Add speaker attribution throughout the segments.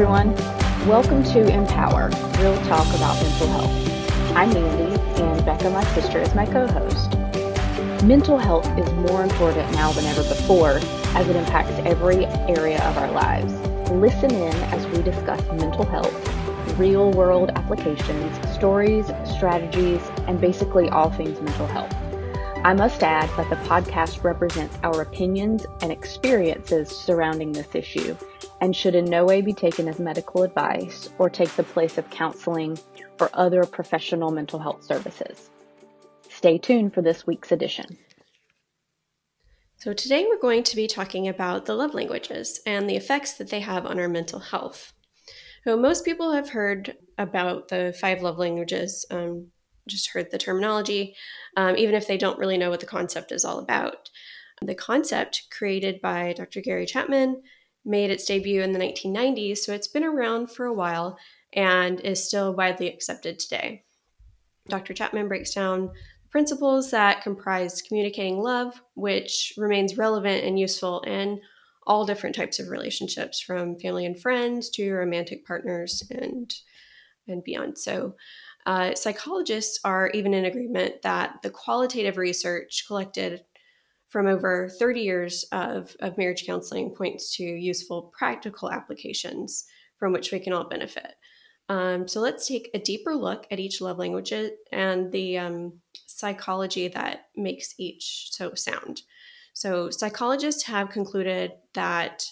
Speaker 1: Everyone, welcome to Empower, real talk about mental health. I'm Mandy, and Becca, my sister, is my co host. Mental health is more important now than ever before as it impacts every area of our lives. Listen in as we discuss mental health, real world applications, stories, strategies, and basically all things mental health. I must add that the podcast represents our opinions and experiences surrounding this issue and should in no way be taken as medical advice or take the place of counseling or other professional mental health services. Stay tuned for this week's edition.
Speaker 2: So, today we're going to be talking about the love languages and the effects that they have on our mental health. So, most people have heard about the five love languages, um, just heard the terminology, um, even if they don't really know what the concept is all about. The concept, created by Dr. Gary Chapman, made its debut in the 1990s, so it's been around for a while and is still widely accepted today. Dr. Chapman breaks down principles that comprise communicating love, which remains relevant and useful in all different types of relationships, from family and friends to romantic partners and and beyond. So, uh, psychologists are even in agreement that the qualitative research collected from over 30 years of, of marriage counseling points to useful practical applications from which we can all benefit. Um, so let's take a deeper look at each love language and the um, psychology that makes each so sound. So, psychologists have concluded that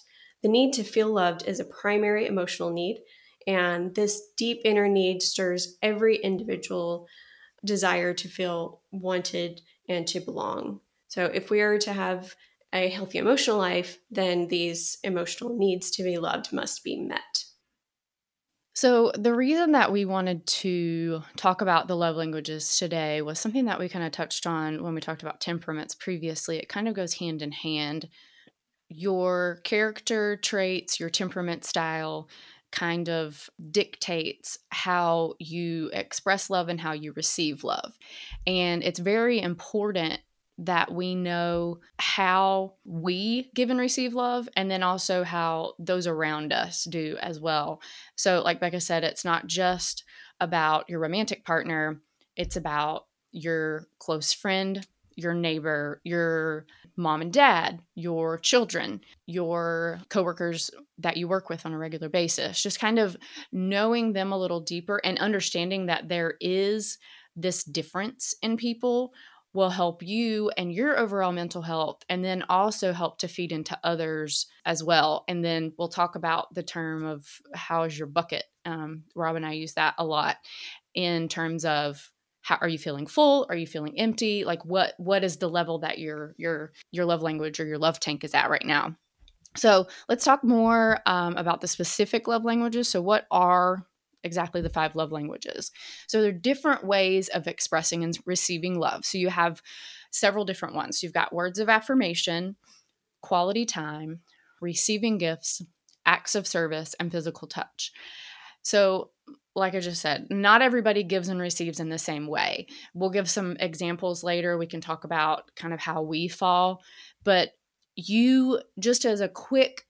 Speaker 2: the need to feel loved is a primary emotional need and this deep inner need stirs every individual desire to feel wanted and to belong. So, if we are to have a healthy emotional life, then these emotional needs to be loved must be met.
Speaker 1: So, the reason that we wanted to talk about the love languages today was something that we kind of touched on when we talked about temperaments previously. It kind of goes hand in hand. Your character traits, your temperament style, kind of dictates how you express love and how you receive love. And it's very important that we know how we give and receive love and then also how those around us do as well. So, like Becca said, it's not just about your romantic partner, it's about your close friend, your neighbor, your mom and dad, your children, your coworkers that you work with on a regular basis. Just kind of knowing them a little deeper and understanding that there is this difference in people will help you and your overall mental health and then also help to feed into others as well. And then we'll talk about the term of how is your bucket. Um, rob and i use that a lot in terms of how are you feeling full? Are you feeling empty? Like what what is the level that your your your love language or your love tank is at right now? So let's talk more um, about the specific love languages. So what are exactly the five love languages so there are different ways of expressing and receiving love so you have several different ones you've got words of affirmation quality time receiving gifts acts of service and physical touch so like I just said, not everybody gives and receives in the same way. We'll give some examples later. We can talk about kind of how we fall. But you, just as a quick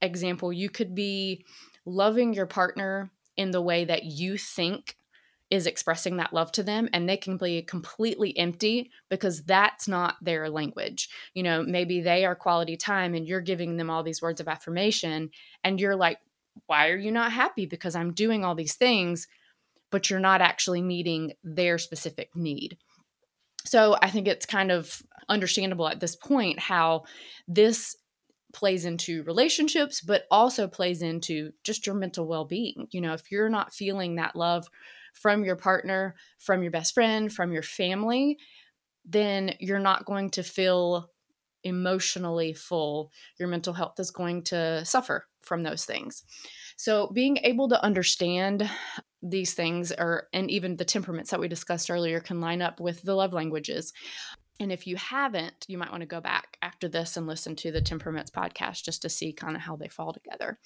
Speaker 1: example, you could be loving your partner in the way that you think is expressing that love to them and they can be completely empty because that's not their language. You know, maybe they are quality time and you're giving them all these words of affirmation and you're like, why are you not happy? Because I'm doing all these things, but you're not actually meeting their specific need. So I think it's kind of understandable at this point how this plays into relationships, but also plays into just your mental well being. You know, if you're not feeling that love from your partner, from your best friend, from your family, then you're not going to feel emotionally full. Your mental health is going to suffer from those things. So being able to understand these things or and even the temperaments that we discussed earlier can line up with the love languages. And if you haven't, you might want to go back after this and listen to the temperaments podcast just to see kind of how they fall together.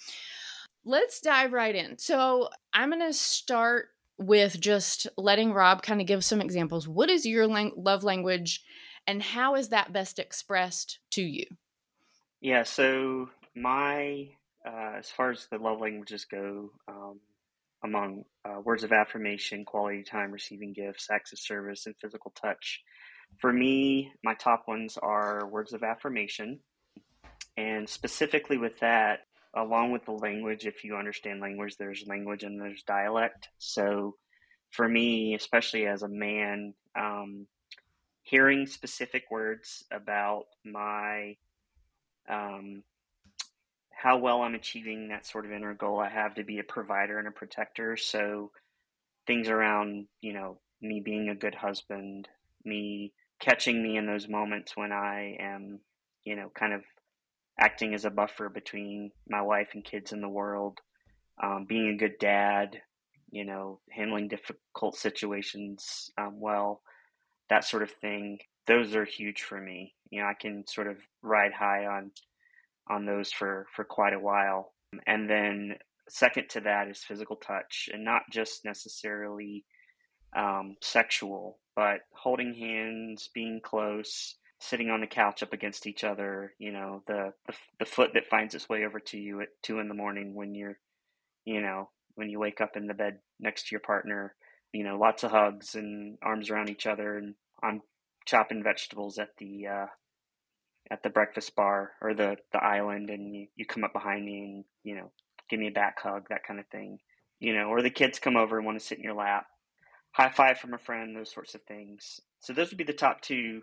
Speaker 1: Let's dive right in. So, I'm going to start with just letting Rob kind of give some examples. What is your lang- love language and how is that best expressed to you?
Speaker 3: Yeah, so my uh, as far as the love languages go, um, among uh, words of affirmation, quality time, receiving gifts, acts of service, and physical touch. For me, my top ones are words of affirmation. And specifically with that, along with the language, if you understand language, there's language and there's dialect. So for me, especially as a man, um, hearing specific words about my um, how well I'm achieving that sort of inner goal I have to be a provider and a protector. So things around, you know, me being a good husband, me catching me in those moments when I am, you know, kind of acting as a buffer between my wife and kids in the world, um, being a good dad, you know, handling difficult situations um, well, that sort of thing. Those are huge for me. You know, I can sort of ride high on on those for for quite a while. And then second to that is physical touch, and not just necessarily um, sexual, but holding hands, being close, sitting on the couch up against each other. You know, the the, the foot that finds its way over to you at two in the morning when you're, you know, when you wake up in the bed next to your partner. You know, lots of hugs and arms around each other, and I'm chopping vegetables at the uh, at the breakfast bar or the the island and you, you come up behind me and you know give me a back hug that kind of thing you know or the kids come over and want to sit in your lap high five from a friend those sorts of things. So those would be the top two.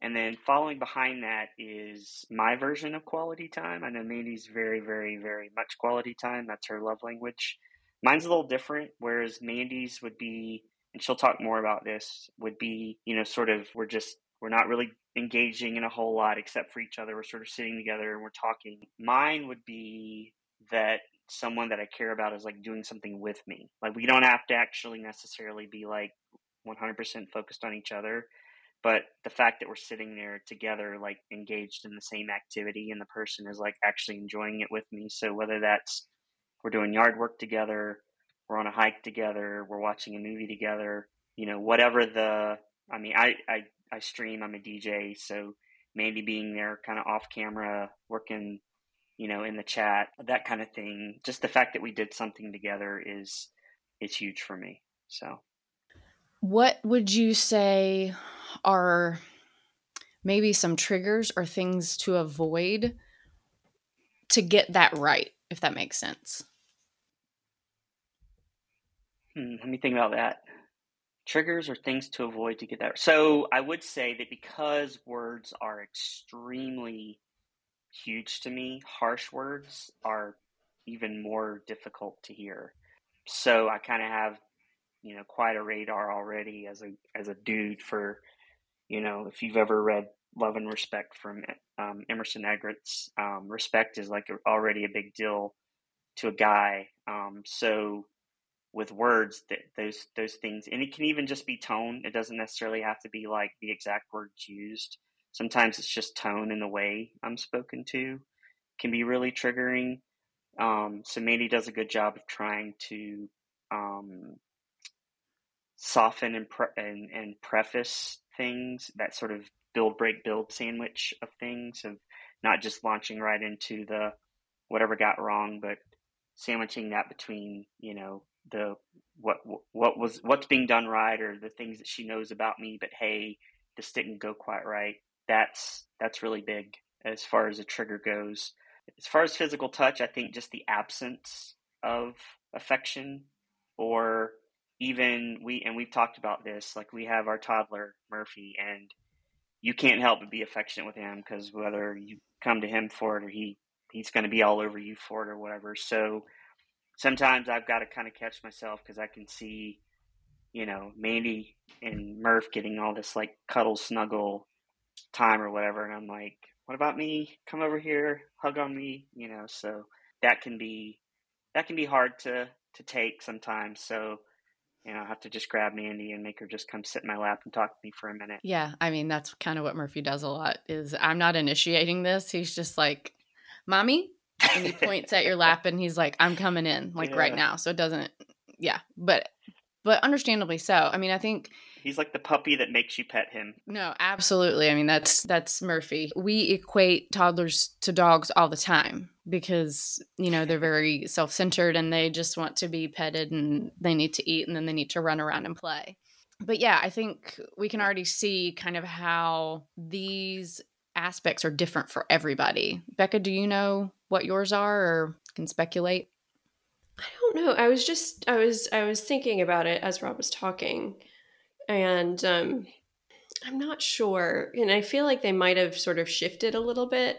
Speaker 3: And then following behind that is my version of quality time. I know mandy's very very very much quality time. That's her love language. Mine's a little different whereas mandy's would be and she'll talk more about this would be you know sort of we're just we're not really engaging in a whole lot except for each other. We're sort of sitting together and we're talking. Mine would be that someone that I care about is like doing something with me. Like we don't have to actually necessarily be like 100% focused on each other, but the fact that we're sitting there together, like engaged in the same activity, and the person is like actually enjoying it with me. So whether that's we're doing yard work together, we're on a hike together, we're watching a movie together, you know, whatever the I mean, I, I I stream. I'm a DJ, so maybe being there, kind of off camera, working, you know, in the chat, that kind of thing. Just the fact that we did something together is is huge for me. So,
Speaker 1: what would you say are maybe some triggers or things to avoid to get that right, if that makes sense?
Speaker 3: Hmm, let me think about that triggers or things to avoid to get that. So I would say that because words are extremely huge to me, harsh words are even more difficult to hear. So I kind of have, you know, quite a radar already as a as a dude for, you know, if you've ever read Love and Respect from um, Emerson Eggerichs, um, respect is like already a big deal to a guy. Um, so with words that those those things and it can even just be tone it doesn't necessarily have to be like the exact words used sometimes it's just tone and the way i'm spoken to can be really triggering. Um, so mandy does a good job of trying to um, soften and, pre- and and preface things that sort of build break build sandwich of things of not just launching right into the whatever got wrong but sandwiching that between you know the what what was what's being done right or the things that she knows about me but hey this didn't go quite right that's that's really big as far as a trigger goes. As far as physical touch i think just the absence of affection or even we and we've talked about this like we have our toddler murphy and you can't help but be affectionate with him because whether you come to him for it or he he's going to be all over you for it or whatever. So sometimes I've got to kind of catch myself because I can see, you know, Mandy and Murph getting all this like cuddle snuggle time or whatever, and I'm like, what about me? Come over here, hug on me, you know. So that can be that can be hard to to take sometimes. So you know, I have to just grab Mandy and make her just come sit in my lap and talk to me for a minute.
Speaker 1: Yeah, I mean that's kind of what Murphy does a lot. Is I'm not initiating this. He's just like, "Mommy, and he points at your lap and he's like, I'm coming in like yeah. right now. So it doesn't, yeah, but, but understandably so. I mean, I think
Speaker 3: He's like the puppy that makes you pet him.
Speaker 1: No, absolutely. I mean, that's that's Murphy. We equate toddlers to dogs all the time because, you know, they're very self-centered and they just want to be petted and they need to eat and then they need to run around and play. But yeah, I think we can already see kind of how these aspects are different for everybody. Becca, do you know what yours are or can speculate?
Speaker 2: I don't know. I was just I was I was thinking about it as Rob was talking and um, I'm not sure. And I feel like they might have sort of shifted a little bit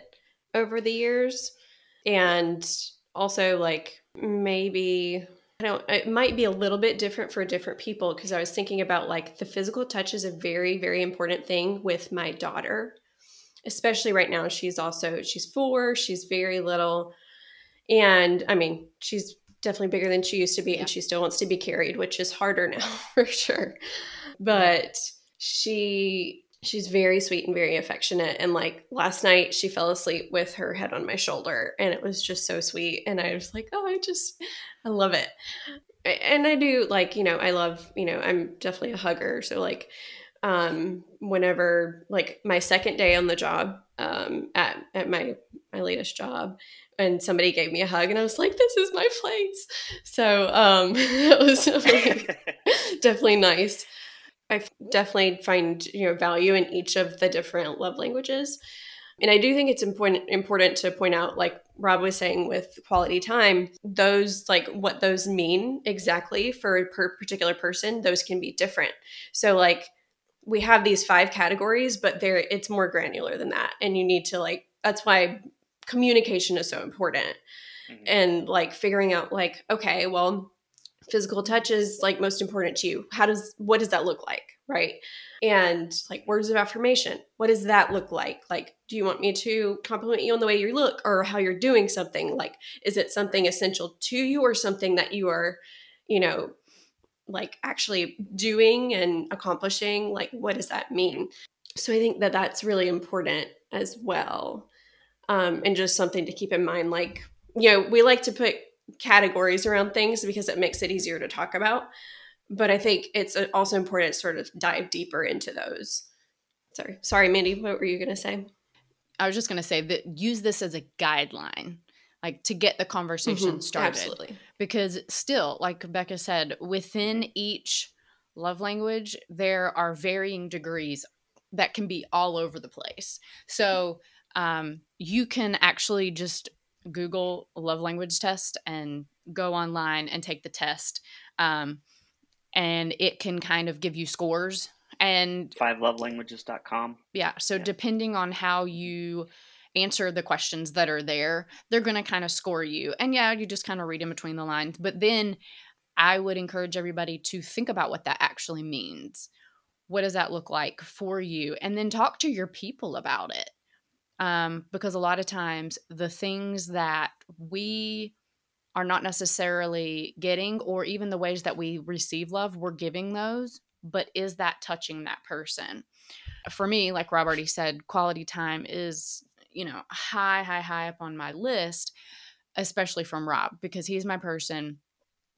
Speaker 2: over the years. And also, like, maybe, I don't, it might be a little bit different for different people because I was thinking about like the physical touch is a very, very important thing with my daughter, especially right now. She's also, she's four, she's very little. And I mean, she's definitely bigger than she used to be, yeah. and she still wants to be carried, which is harder now for sure but she she's very sweet and very affectionate and like last night she fell asleep with her head on my shoulder and it was just so sweet and i was like oh i just i love it and i do like you know i love you know i'm definitely a hugger so like um whenever like my second day on the job um at at my my latest job and somebody gave me a hug and I was like, this is my place. So um it was definitely, definitely nice. I definitely find you know value in each of the different love languages. And I do think it's important important to point out, like Rob was saying with quality time, those like what those mean exactly for a per particular person, those can be different. So like we have these five categories, but there it's more granular than that. And you need to like that's why communication is so important. Mm-hmm. And like figuring out like, okay, well, physical touch is like most important to you. How does what does that look like right? And like words of affirmation. What does that look like? Like do you want me to compliment you on the way you look or how you're doing something? Like is it something essential to you or something that you are you know like actually doing and accomplishing? Like what does that mean? So i think that that's really important as well um, and just something to keep in mind. Like you know we like to put categories around things because it makes it easier to talk about. But I think it's uh, also important to sort of dive deeper into those. Sorry, sorry, Mandy, what were you going to say?
Speaker 1: I was just going to say that use this as a guideline, like to get the conversation mm-hmm, started. Absolutely. Because still, like Becca said, within each love language, there are varying degrees that can be all over the place. So um, you can actually just Google love language test and go online and take the test. Um, and it can kind of give you scores and
Speaker 3: fivelovelanguages.com.
Speaker 1: Yeah. So yeah. depending on how you answer the questions that are there, they're going to kind of score you. And yeah, you just kind of read in between the lines. But then I would encourage everybody to think about what that actually means. What does that look like for you? And then talk to your people about it um, because a lot of times the things that we are not necessarily getting or even the ways that we receive love we're giving those but is that touching that person? For me like rob already said quality time is you know high high high up on my list especially from rob because he's my person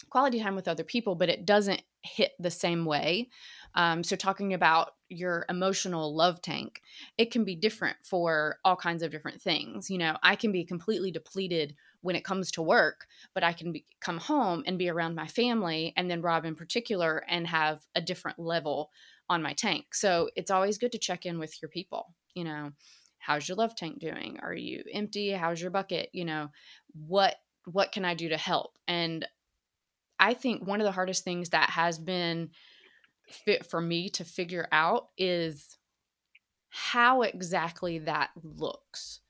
Speaker 1: quality time with other people but it doesn't hit the same way um, so, talking about your emotional love tank, it can be different for all kinds of different things. You know, I can be completely depleted when it comes to work, but I can be, come home and be around my family, and then Rob in particular, and have a different level on my tank. So, it's always good to check in with your people. You know, how's your love tank doing? Are you empty? How's your bucket? You know, what what can I do to help? And I think one of the hardest things that has been fit for me to figure out is how exactly that looks.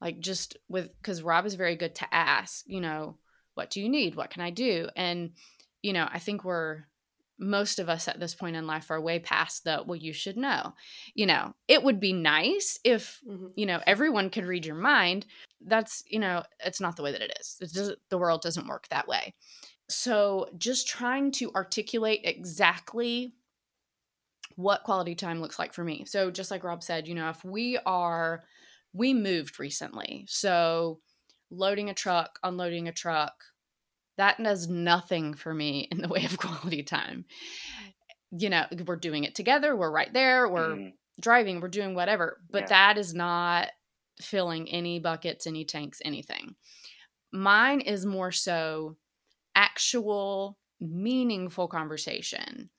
Speaker 1: Like just with because Rob is very good to ask, you know, what do you need? What can I do? And, you know, I think we're most of us at this point in life are way past the well you should know you know it would be nice if mm-hmm. you know everyone could read your mind that's you know it's not the way that it is it the world doesn't work that way so just trying to articulate exactly what quality time looks like for me. So just like Rob said, you know, if we are we moved recently. So loading a truck, unloading a truck, that does nothing for me in the way of quality time. you know, we're doing it together, we're right there, we're mm. driving, we're doing whatever. But yeah. that is not filling any buckets, any tanks, anything. Mine is more so actual meaningful conversation.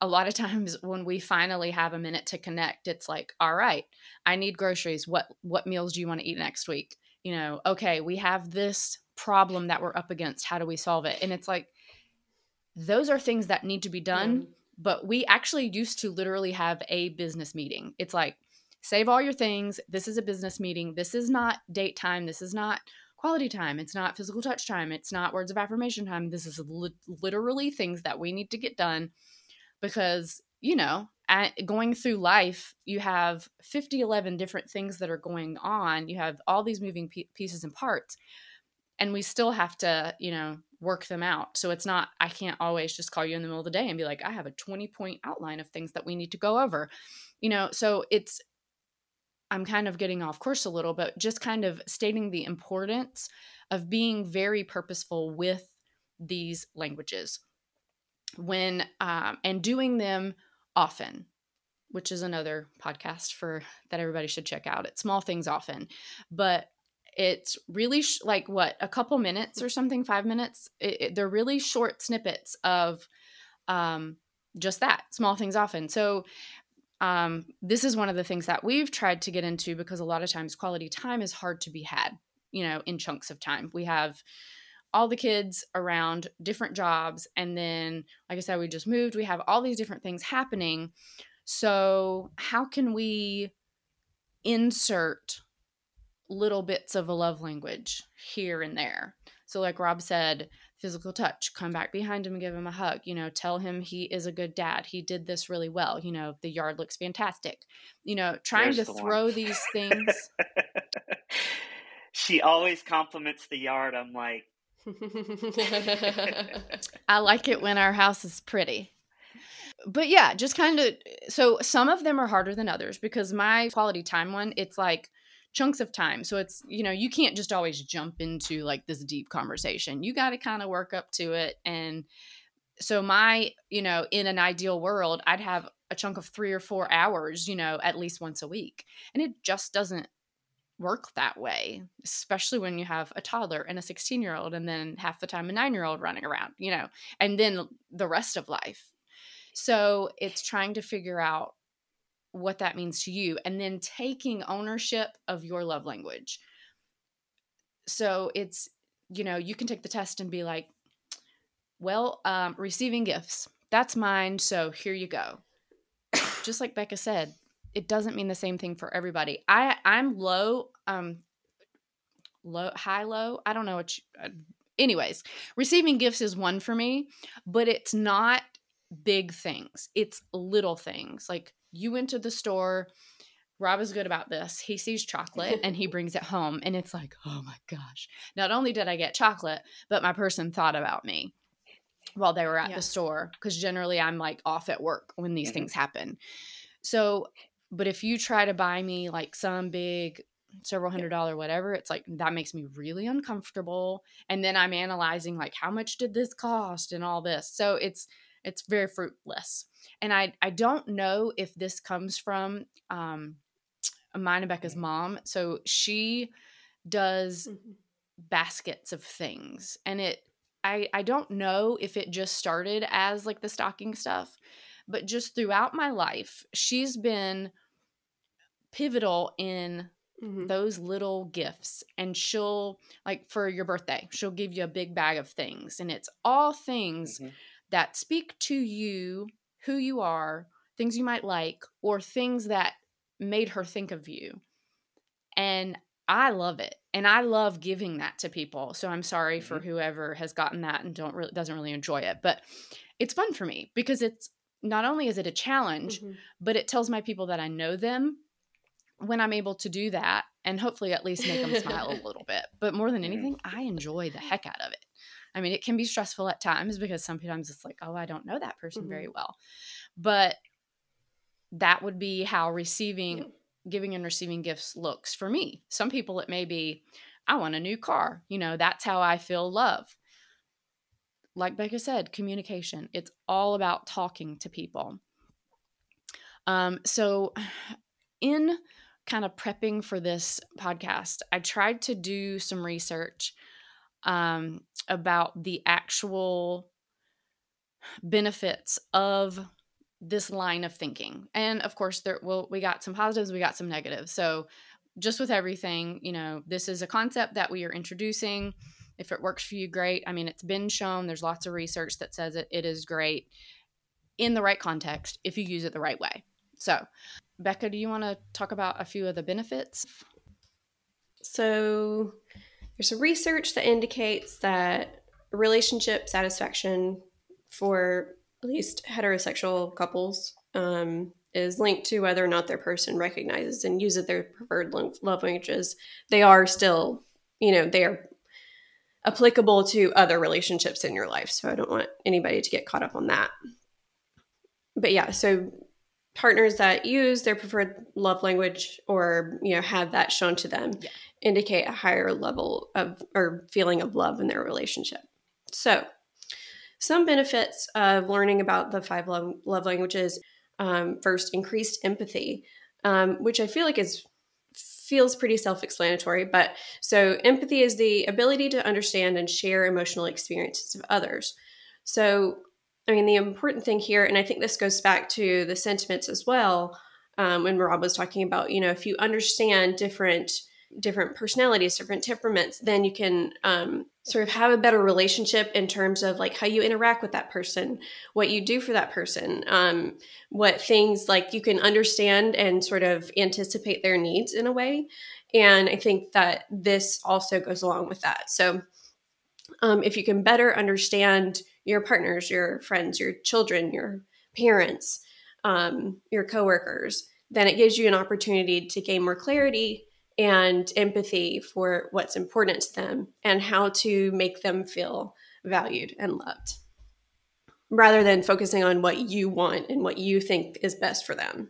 Speaker 1: A lot of times when we finally have a minute to connect, it's like, all right, I need groceries. What what meals do you want to eat next week? You know, okay, we have this problem that we're up against. How do we solve it? And it's like those are things that need to be done, but we actually used to literally have a business meeting. It's like save all your things. This is a business meeting. This is not date time. This is not quality time. It's not physical touch time. It's not words of affirmation time. This is li- literally things that we need to get done because, you know, at, going through life, you have 50, 11 different things that are going on. You have all these moving pieces and parts. And we still have to, you know, work them out. So it's not, I can't always just call you in the middle of the day and be like, I have a 20 point outline of things that we need to go over. You know, so it's I'm kind of getting off course a little, but just kind of stating the importance of being very purposeful with these languages when um, and doing them often which is another podcast for that everybody should check out. It's small things often but it's really sh- like what a couple minutes or something five minutes? It, it, they're really short snippets of um, just that small things often. So um, this is one of the things that we've tried to get into because a lot of times quality time is hard to be had, you know, in chunks of time. We have all the kids around different jobs. And then, like I said, we just moved. We have all these different things happening. So, how can we insert little bits of a love language here and there? So, like Rob said, physical touch come back behind him and give him a hug you know tell him he is a good dad he did this really well you know the yard looks fantastic you know trying There's to the throw one. these things
Speaker 3: she always compliments the yard i'm like
Speaker 1: i like it when our house is pretty but yeah just kind of so some of them are harder than others because my quality time one it's like chunks of time. So it's, you know, you can't just always jump into like this deep conversation. You got to kind of work up to it. And so, my, you know, in an ideal world, I'd have a chunk of three or four hours, you know, at least once a week. And it just doesn't work that way, especially when you have a toddler and a 16 year old, and then half the time a nine year old running around, you know, and then the rest of life. So it's trying to figure out what that means to you and then taking ownership of your love language. So it's, you know, you can take the test and be like, well, um, receiving gifts, that's mine. So here you go. Just like Becca said, it doesn't mean the same thing for everybody. I I'm low, um, low, high, low. I don't know what. You, uh, anyways, receiving gifts is one for me, but it's not big things. It's little things like you went to the store. Rob is good about this. He sees chocolate and he brings it home. And it's like, oh my gosh. Not only did I get chocolate, but my person thought about me while they were at yeah. the store. Because generally I'm like off at work when these mm-hmm. things happen. So, but if you try to buy me like some big several hundred dollar whatever it's like that makes me really uncomfortable and then i'm analyzing like how much did this cost and all this so it's it's very fruitless. And I I don't know if this comes from um mine and Becca's mom. So she does mm-hmm. baskets of things and it I I don't know if it just started as like the stocking stuff, but just throughout my life, she's been pivotal in Mm-hmm. those little gifts and she'll like for your birthday she'll give you a big bag of things and it's all things mm-hmm that speak to you, who you are, things you might like, or things that made her think of you. And I love it. And I love giving that to people. So I'm sorry mm-hmm. for whoever has gotten that and don't really doesn't really enjoy it. But it's fun for me because it's not only is it a challenge, mm-hmm. but it tells my people that I know them when I'm able to do that and hopefully at least make them smile a little bit. But more than anything, I enjoy the heck out of it. I mean, it can be stressful at times because sometimes it's like, oh, I don't know that person mm-hmm. very well. But that would be how receiving, giving and receiving gifts looks for me. Some people, it may be, I want a new car. You know, that's how I feel love. like Becca said, communication. It's all about talking to people. Um, so, in kind of prepping for this podcast, I tried to do some research um, about the actual benefits of this line of thinking. And of course, there well, we got some positives, we got some negatives. So just with everything, you know, this is a concept that we are introducing. If it works for you, great. I mean, it's been shown. There's lots of research that says it, it is great in the right context if you use it the right way. So, Becca, do you want to talk about a few of the benefits?
Speaker 2: So, there's some research that indicates that relationship satisfaction for at least heterosexual couples um, is linked to whether or not their person recognizes and uses their preferred love languages. They are still, you know, they are applicable to other relationships in your life. So I don't want anybody to get caught up on that. But yeah, so partners that use their preferred love language or you know have that shown to them yeah. Indicate a higher level of or feeling of love in their relationship. So some benefits of learning about the five love, love languages um, first, increased empathy, um, which I feel like is feels pretty self-explanatory. But so empathy is the ability to understand and share emotional experiences of others. So I mean, the important thing here, and I think this goes back to the sentiments as well, um, when Rob was talking about, you know, if you understand different different personalities, different temperaments, then you can um, sort of have a better relationship in terms of like how you interact with that person, what you do for that person, um, what things like you can understand and sort of anticipate their needs in a way. And I think that this also goes along with that. So um, if you can better understand your partners, your friends, your children, your parents, um, your coworkers, then it gives you an opportunity to gain more clarity and empathy for what's important to them and how to make them feel valued and loved rather than focusing on what you want and what you think is best for them.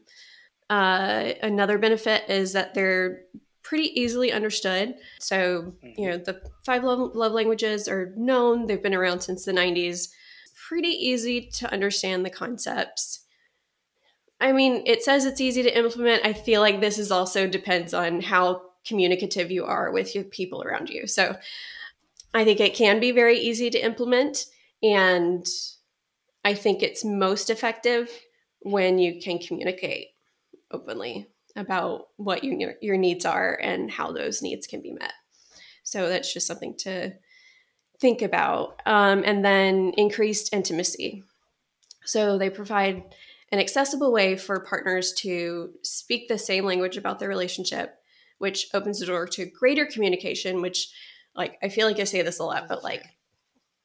Speaker 2: Uh, another benefit is that they're pretty easily understood. So, you mm-hmm. know, the five love, love languages are known, they've been around since the 90s. Pretty easy to understand the concepts. I mean, it says it's easy to implement. I feel like this is also depends on how communicative you are with your people around you. So I think it can be very easy to implement. And I think it's most effective when you can communicate openly about what your, your needs are and how those needs can be met. So that's just something to think about. Um, and then increased intimacy. So they provide an accessible way for partners to speak the same language about their relationship, which opens the door to greater communication, which like I feel like I say this a lot, but like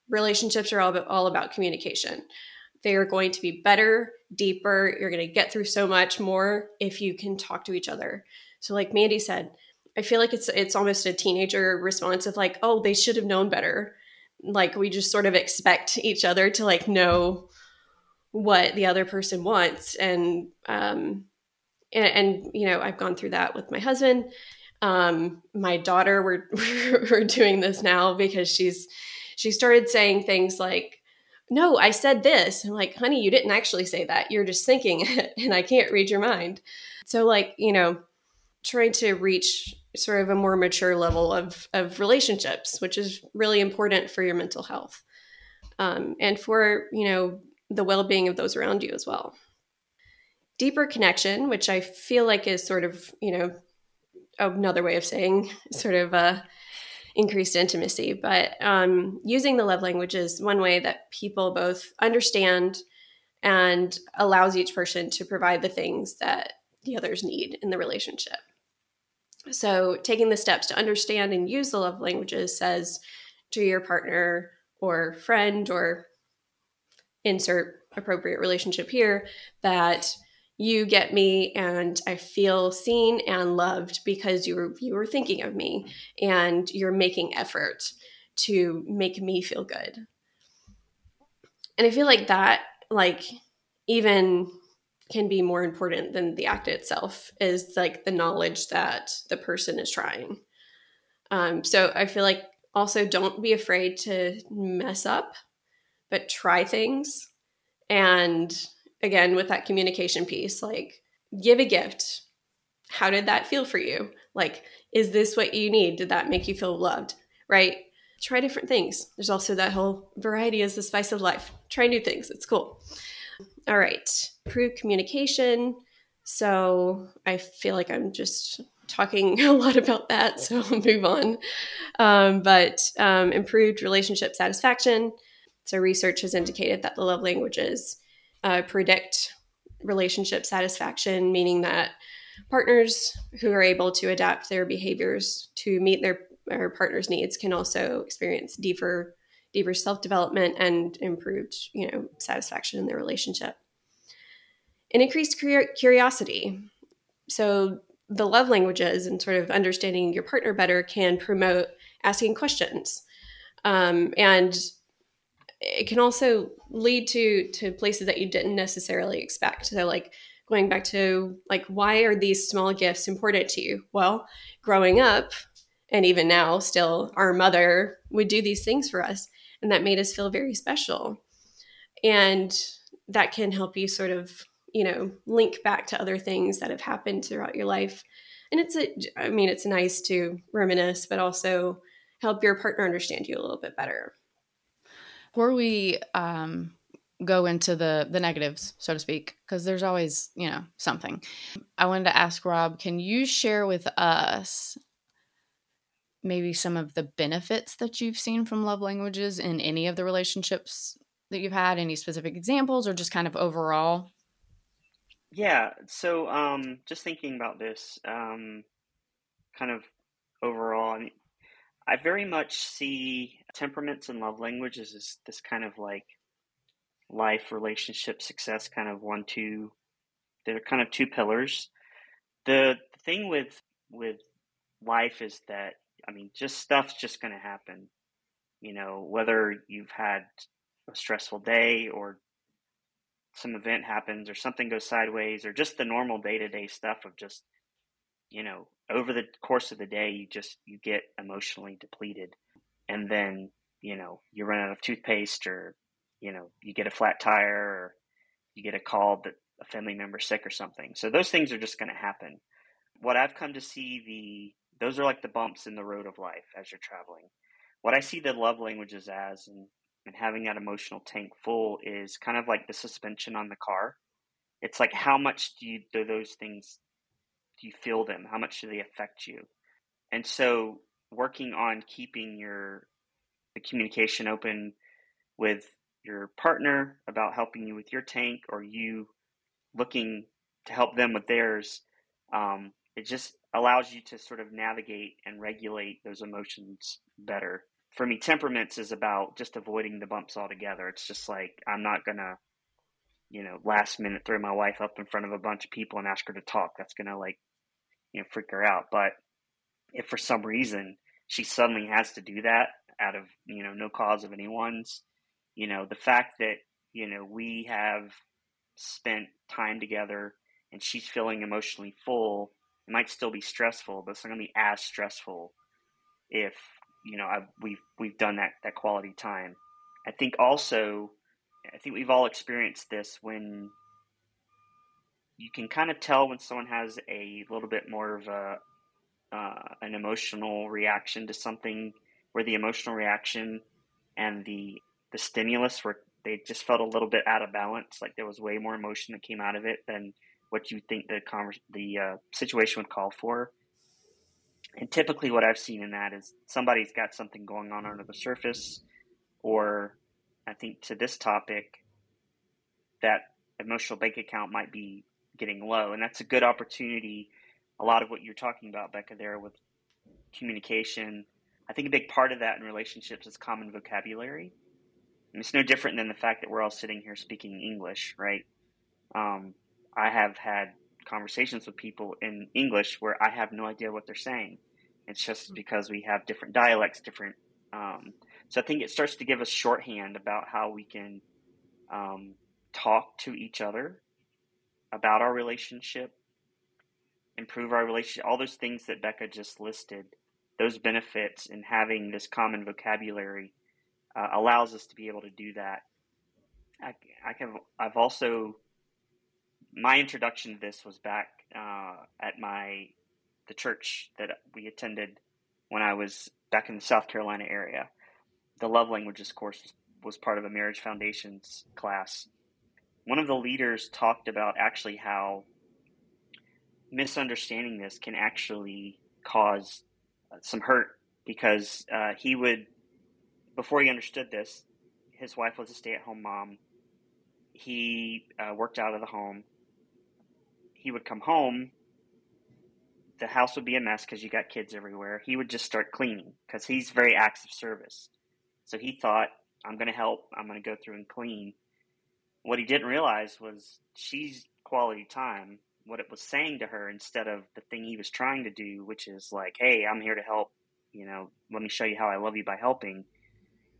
Speaker 2: relationships are all about, all about communication. They are going to be better, deeper. You're going to get through so much more if you can talk to each other. So like Mandy said, I feel like it's it's almost a teenager response of like, oh, they should have known better. Like we just sort of expect each other to like know what the other person wants. And um and, and you know i've gone through that with my husband. Um my daughter we're we're doing this now because she's she started saying things like no i said this. I'm like honey you didn't actually say that. You're just thinking it and i can't read your mind. So like you know trying to reach sort of a more mature level of of relationships which is really important for your mental health. Um, and for you know the well being of those around you as well. Deeper connection, which I feel like is sort of, you know, another way of saying sort of uh, increased intimacy, but um, using the love language is one way that people both understand and allows each person to provide the things that the others need in the relationship. So, taking the steps to understand and use the love languages says to your partner or friend or insert appropriate relationship here that you get me and I feel seen and loved because you were you were thinking of me and you're making effort to make me feel good. And I feel like that like even can be more important than the act itself is like the knowledge that the person is trying. Um, so I feel like also don't be afraid to mess up but try things. And again, with that communication piece, like give a gift. How did that feel for you? Like, is this what you need? Did that make you feel loved? Right? Try different things. There's also that whole variety is the spice of life. Try new things. It's cool. All right. Improve communication. So I feel like I'm just talking a lot about that, so I'll move on. Um, but um, improved relationship satisfaction. So research has indicated that the love languages uh, predict relationship satisfaction, meaning that partners who are able to adapt their behaviors to meet their, their partner's needs can also experience deeper deeper self-development and improved you know satisfaction in their relationship. And increased curiosity. So the love languages and sort of understanding your partner better can promote asking questions um, and it can also lead to to places that you didn't necessarily expect. So like going back to like why are these small gifts important to you? Well growing up and even now still our mother would do these things for us and that made us feel very special. And that can help you sort of you know link back to other things that have happened throughout your life. And it's a i mean it's nice to reminisce but also help your partner understand you a little bit better
Speaker 1: before we um, go into the the negatives so to speak because there's always you know something i wanted to ask rob can you share with us maybe some of the benefits that you've seen from love languages in any of the relationships that you've had any specific examples or just kind of overall
Speaker 3: yeah. So, um, just thinking about this, um, kind of overall, I mean, I very much see temperaments and love languages is this kind of like life, relationship, success, kind of one, two. They're kind of two pillars. The thing with with life is that I mean, just stuff's just going to happen. You know, whether you've had a stressful day or some event happens or something goes sideways or just the normal day-to-day stuff of just you know over the course of the day you just you get emotionally depleted and then you know you run out of toothpaste or you know you get a flat tire or you get a call that a family member's sick or something so those things are just going to happen what i've come to see the those are like the bumps in the road of life as you're traveling what i see the love languages as and and having that emotional tank full is kind of like the suspension on the car. It's like how much do you do those things do you feel them? How much do they affect you? And so working on keeping your communication open with your partner about helping you with your tank or you looking to help them with theirs um, it just allows you to sort of navigate and regulate those emotions better for me, temperaments is about just avoiding the bumps altogether. It's just like I'm not gonna, you know, last minute throw my wife up in front of a bunch of people and ask her to talk. That's gonna like, you know, freak her out. But if for some reason she suddenly has to do that out of you know no cause of anyone's, you know, the fact that you know we have spent time together and she's feeling emotionally full, it might still be stressful, but it's not gonna be as stressful if you know I've, we've we've done that that quality time. I think also, I think we've all experienced this when you can kind of tell when someone has a little bit more of a uh, an emotional reaction to something, where the emotional reaction and the the stimulus were they just felt a little bit out of balance, like there was way more emotion that came out of it than what you think the the uh, situation would call for. And typically, what I've seen in that is somebody's got something going on under the surface, or I think to this topic, that emotional bank account might be getting low. And that's a good opportunity. A lot of what you're talking about, Becca, there with communication. I think a big part of that in relationships is common vocabulary. And it's no different than the fact that we're all sitting here speaking English, right? Um, I have had conversations with people in English where I have no idea what they're saying. It's just mm. because we have different dialects, different. Um, so I think it starts to give us shorthand about how we can um, talk to each other about our relationship, improve our relationship, all those things that Becca just listed. Those benefits in having this common vocabulary uh, allows us to be able to do that I, I have, I've also, my introduction to this was back uh, at my, the church that we attended when I was back in the South Carolina area. The love languages course was part of a marriage foundations class. One of the leaders talked about actually how misunderstanding this can actually cause uh, some hurt because uh, he would, before he understood this, his wife was a stay at home mom. He uh, worked out of the home. He would come home. The house would be a mess because you got kids everywhere. He would just start cleaning because he's very acts of service. So he thought, I'm going to help. I'm going to go through and clean. What he didn't realize was she's quality time what it was saying to her instead of the thing he was trying to do, which is like, hey, I'm here to help. You know, let me show you how I love you by helping.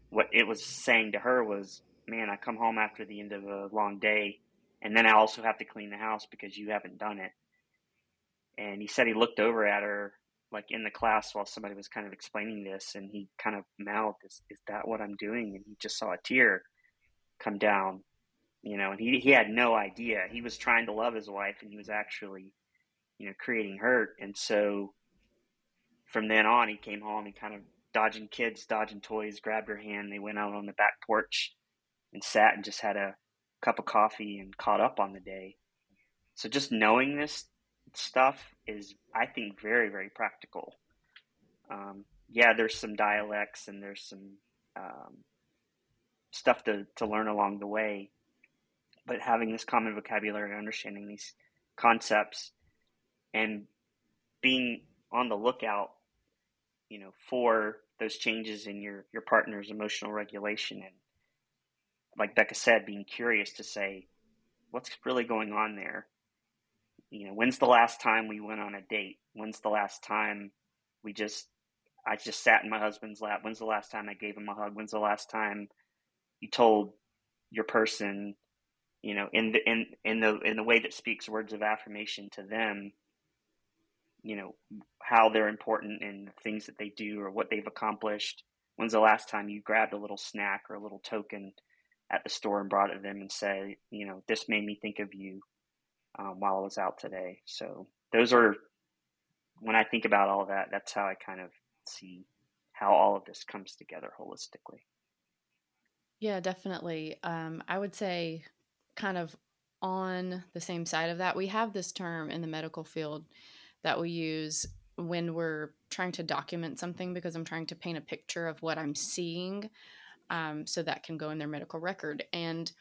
Speaker 3: What it was saying to her was, man, I come home after the end of a long day, and then I also have to clean the house because you haven't done it. And he said he looked over at her like in the class while somebody was kind of explaining this, and he kind of mouthed, "Is, is that what I'm doing?" And he just saw a tear come down you know, and he he had no idea. He was trying to love his wife, and he was actually, you know, creating hurt. And so, from then on, he came home. He kind of dodging kids, dodging toys, grabbed her hand. They went out on the back porch and sat and just had a cup of coffee and caught up on the day. So just knowing this stuff is, I think, very very practical. Um, yeah, there's some dialects and there's some um, stuff to to learn along the way but having this common vocabulary, understanding these concepts, and being on the lookout, you know, for those changes in your your partner's emotional regulation, and like Becca said, being curious to say, what's really going on there. You know, when's the last time we went on a date? When's the last time we just I just sat in my husband's lap? When's the last time I gave him a hug? When's the last time you told your person you know in the in in the in the way that speaks words of affirmation to them you know how they're important and the things that they do or what they've accomplished. When's the last time you grabbed a little snack or a little token at the store and brought it to them and say you know this made me think of you um, while i was out today? So those are when i think about all that that's how i kind of see how all of this comes together holistically.
Speaker 1: Yeah definitely. Um, i would say kind of on the same side of that, we have this term in the medical field that we use when we're trying to document something because I'm trying to paint a picture of what I'm seeing um, so that can go in their medical record. And,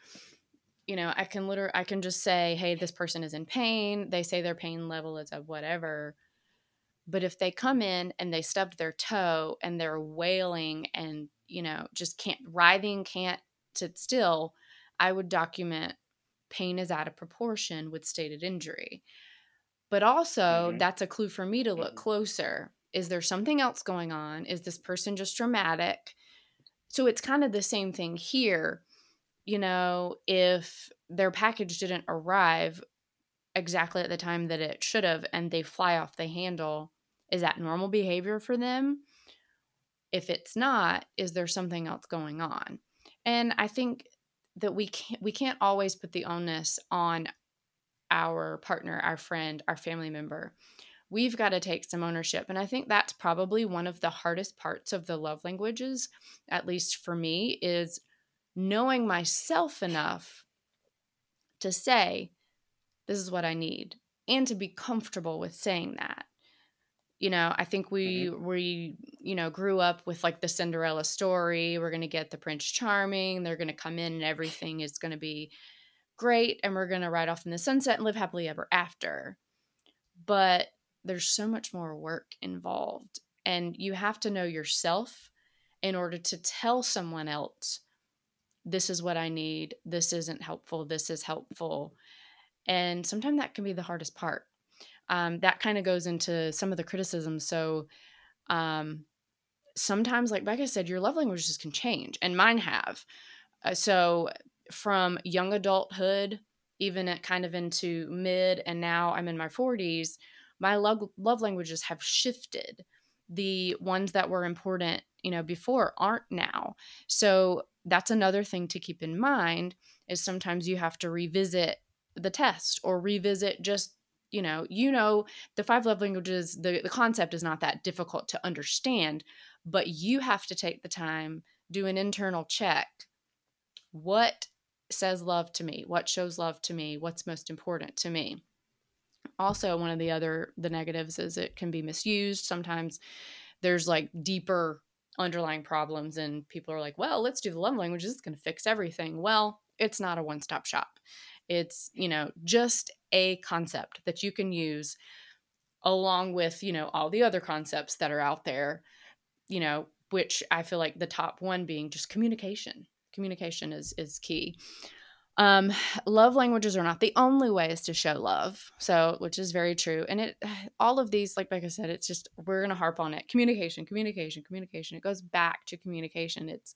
Speaker 1: you know, I can literally, I can just say, hey, this person is in pain. They say their pain level is of whatever. But if they come in and they stubbed their toe and they're wailing and, you know, just can't, writhing, can't sit still, I would document pain is out of proportion with stated injury. But also, mm-hmm. that's a clue for me to look mm-hmm. closer. Is there something else going on? Is this person just dramatic? So it's kind of the same thing here. You know, if their package didn't arrive exactly at the time that it should have and they fly off the handle, is that normal behavior for them? If it's not, is there something else going on? And I think that we can't we can't always put the onus on our partner, our friend, our family member. We've got to take some ownership. And I think that's probably one of the hardest parts of the love languages, at least for me, is knowing myself enough to say, this is what I need, and to be comfortable with saying that you know i think we mm-hmm. we you know grew up with like the cinderella story we're going to get the prince charming they're going to come in and everything is going to be great and we're going to ride off in the sunset and live happily ever after. But there's so much more work involved and you have to know yourself in order to tell someone else this is what i need this isn't helpful this is helpful. And sometimes that can be the hardest part um, that kind of goes into some of the criticism. So um, sometimes, like Becca said, your love languages can change, and mine have. Uh, so from young adulthood, even at kind of into mid, and now I'm in my 40s, my love, love languages have shifted. The ones that were important, you know, before aren't now. So that's another thing to keep in mind is sometimes you have to revisit the test or revisit just you know you know the five love languages the, the concept is not that difficult to understand but you have to take the time do an internal check. What says love to me? What shows love to me? What's most important to me? Also one of the other the negatives is it can be misused. Sometimes there's like deeper underlying problems and people are like well let's do the love languages it's going to fix everything. Well it's not a one-stop shop it's you know just a concept that you can use along with you know all the other concepts that are out there you know which i feel like the top one being just communication communication is is key um, love languages are not the only ways to show love. So, which is very true. And it, all of these, like, like I said, it's just, we're to harp on it. Communication, communication, communication. It goes back to communication. It's,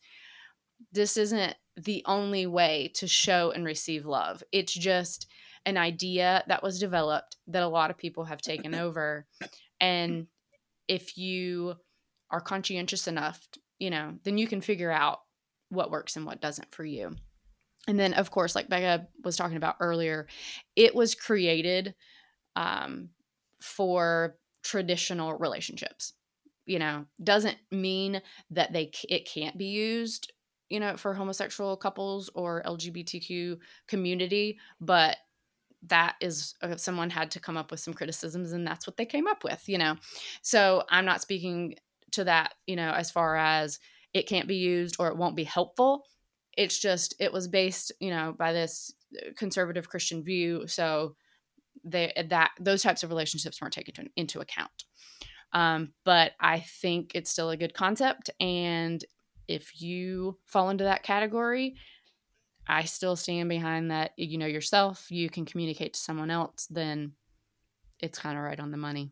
Speaker 1: this isn't the only way to show and receive love. It's just an idea that was developed that a lot of people have taken over. And if you are conscientious enough, you know, then you can figure out what works and what doesn't for you and then of course like becca was talking about earlier it was created um, for traditional relationships you know doesn't mean that they it can't be used you know for homosexual couples or lgbtq community but that is uh, someone had to come up with some criticisms and that's what they came up with you know? So i'm not speaking to that you know as far as it can't be used or it won't be helpful. It's just it was based you know by this uh, conservative christian view so they that those types of relationships weren't taken to, into account. Um, but i think it's still a good concept and if you fall into that category i still stand behind that you know yourself you can communicate to someone else then it's kind of right on the money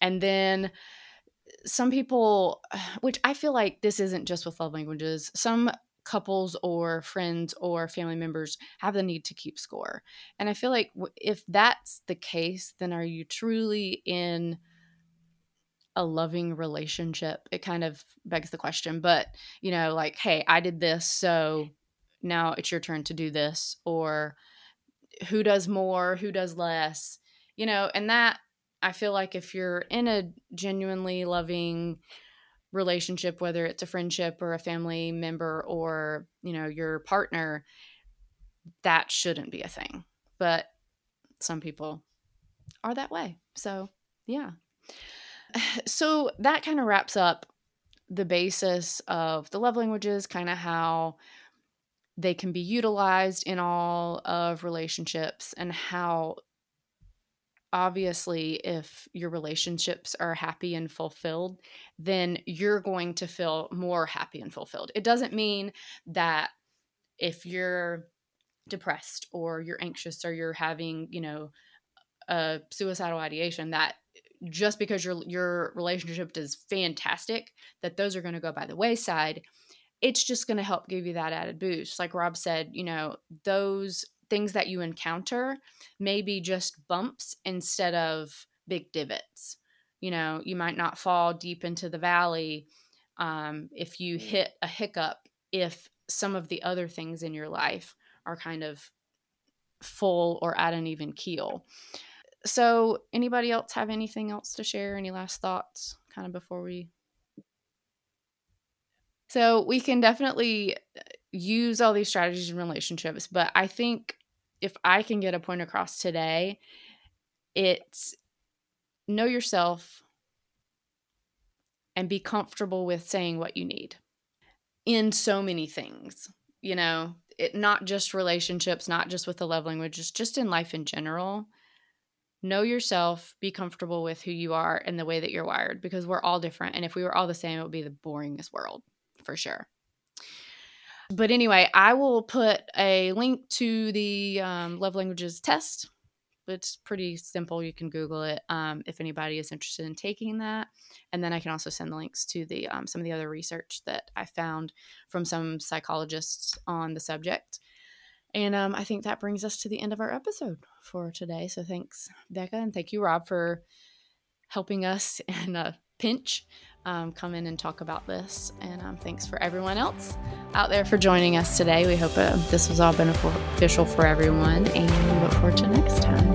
Speaker 1: and then some people which i feel like this isn't just with love languages some couples or friends or family members have the need to keep score. And I feel like if that's the case, then are you truly in a loving relationship? It kind of begs the question. But, you know, like, hey, I did this, so now it's your turn to do this. Or who does more, who does less, you know, and that I feel like if you're in a genuinely loving, relationship whether it's a friendship or a family member or you know your partner that shouldn't be a thing but some people are that way so yeah so that kind of wraps up the basis of the love languages kind of how they can be utilized in all of relationships and how obviously if your relationships are happy and fulfilled then you're going to feel more happy and fulfilled. It doesn't mean that if you're depressed or you're anxious or you're having you know a suicidal ideation that just because your your relationship is fantastic that those are going to go by the wayside it's just going to help give you that added boost like rob said you know those things that you encounter may be just bumps instead of big divots. You know, you might not fall deep into the valley um, if you hit a hiccup, if some of the other things in your life are kind of full or at an even keel. So, anybody else have anything else to share? Any last thoughts kind of before we? So, we can definitely uh, use all these strategies in relationships, but I think if I can get a point across today, it's know yourself and be comfortable with saying what you need in so many things, you know, it not just relationships, not just with the love languages, just in life in general. Know yourself, be comfortable with who you are and the way that you're wired because we're all different. And if we were all the same, it would be the boringest world for sure. But anyway, I will put a link to the um, love languages test. It's pretty simple. You can Google it um, if anybody is interested in taking that. And then I can also send the links to the um, some of the other research that I found from some psychologists on the subject. And um, I think that brings us to the end of our episode for today. So thanks, Becca, and thank you, Rob, for helping us in a pinch um, come in and talk about this. And um, thanks for everyone else out there for joining us today. We hope uh, this was all beneficial for everyone, and we look forward to next time.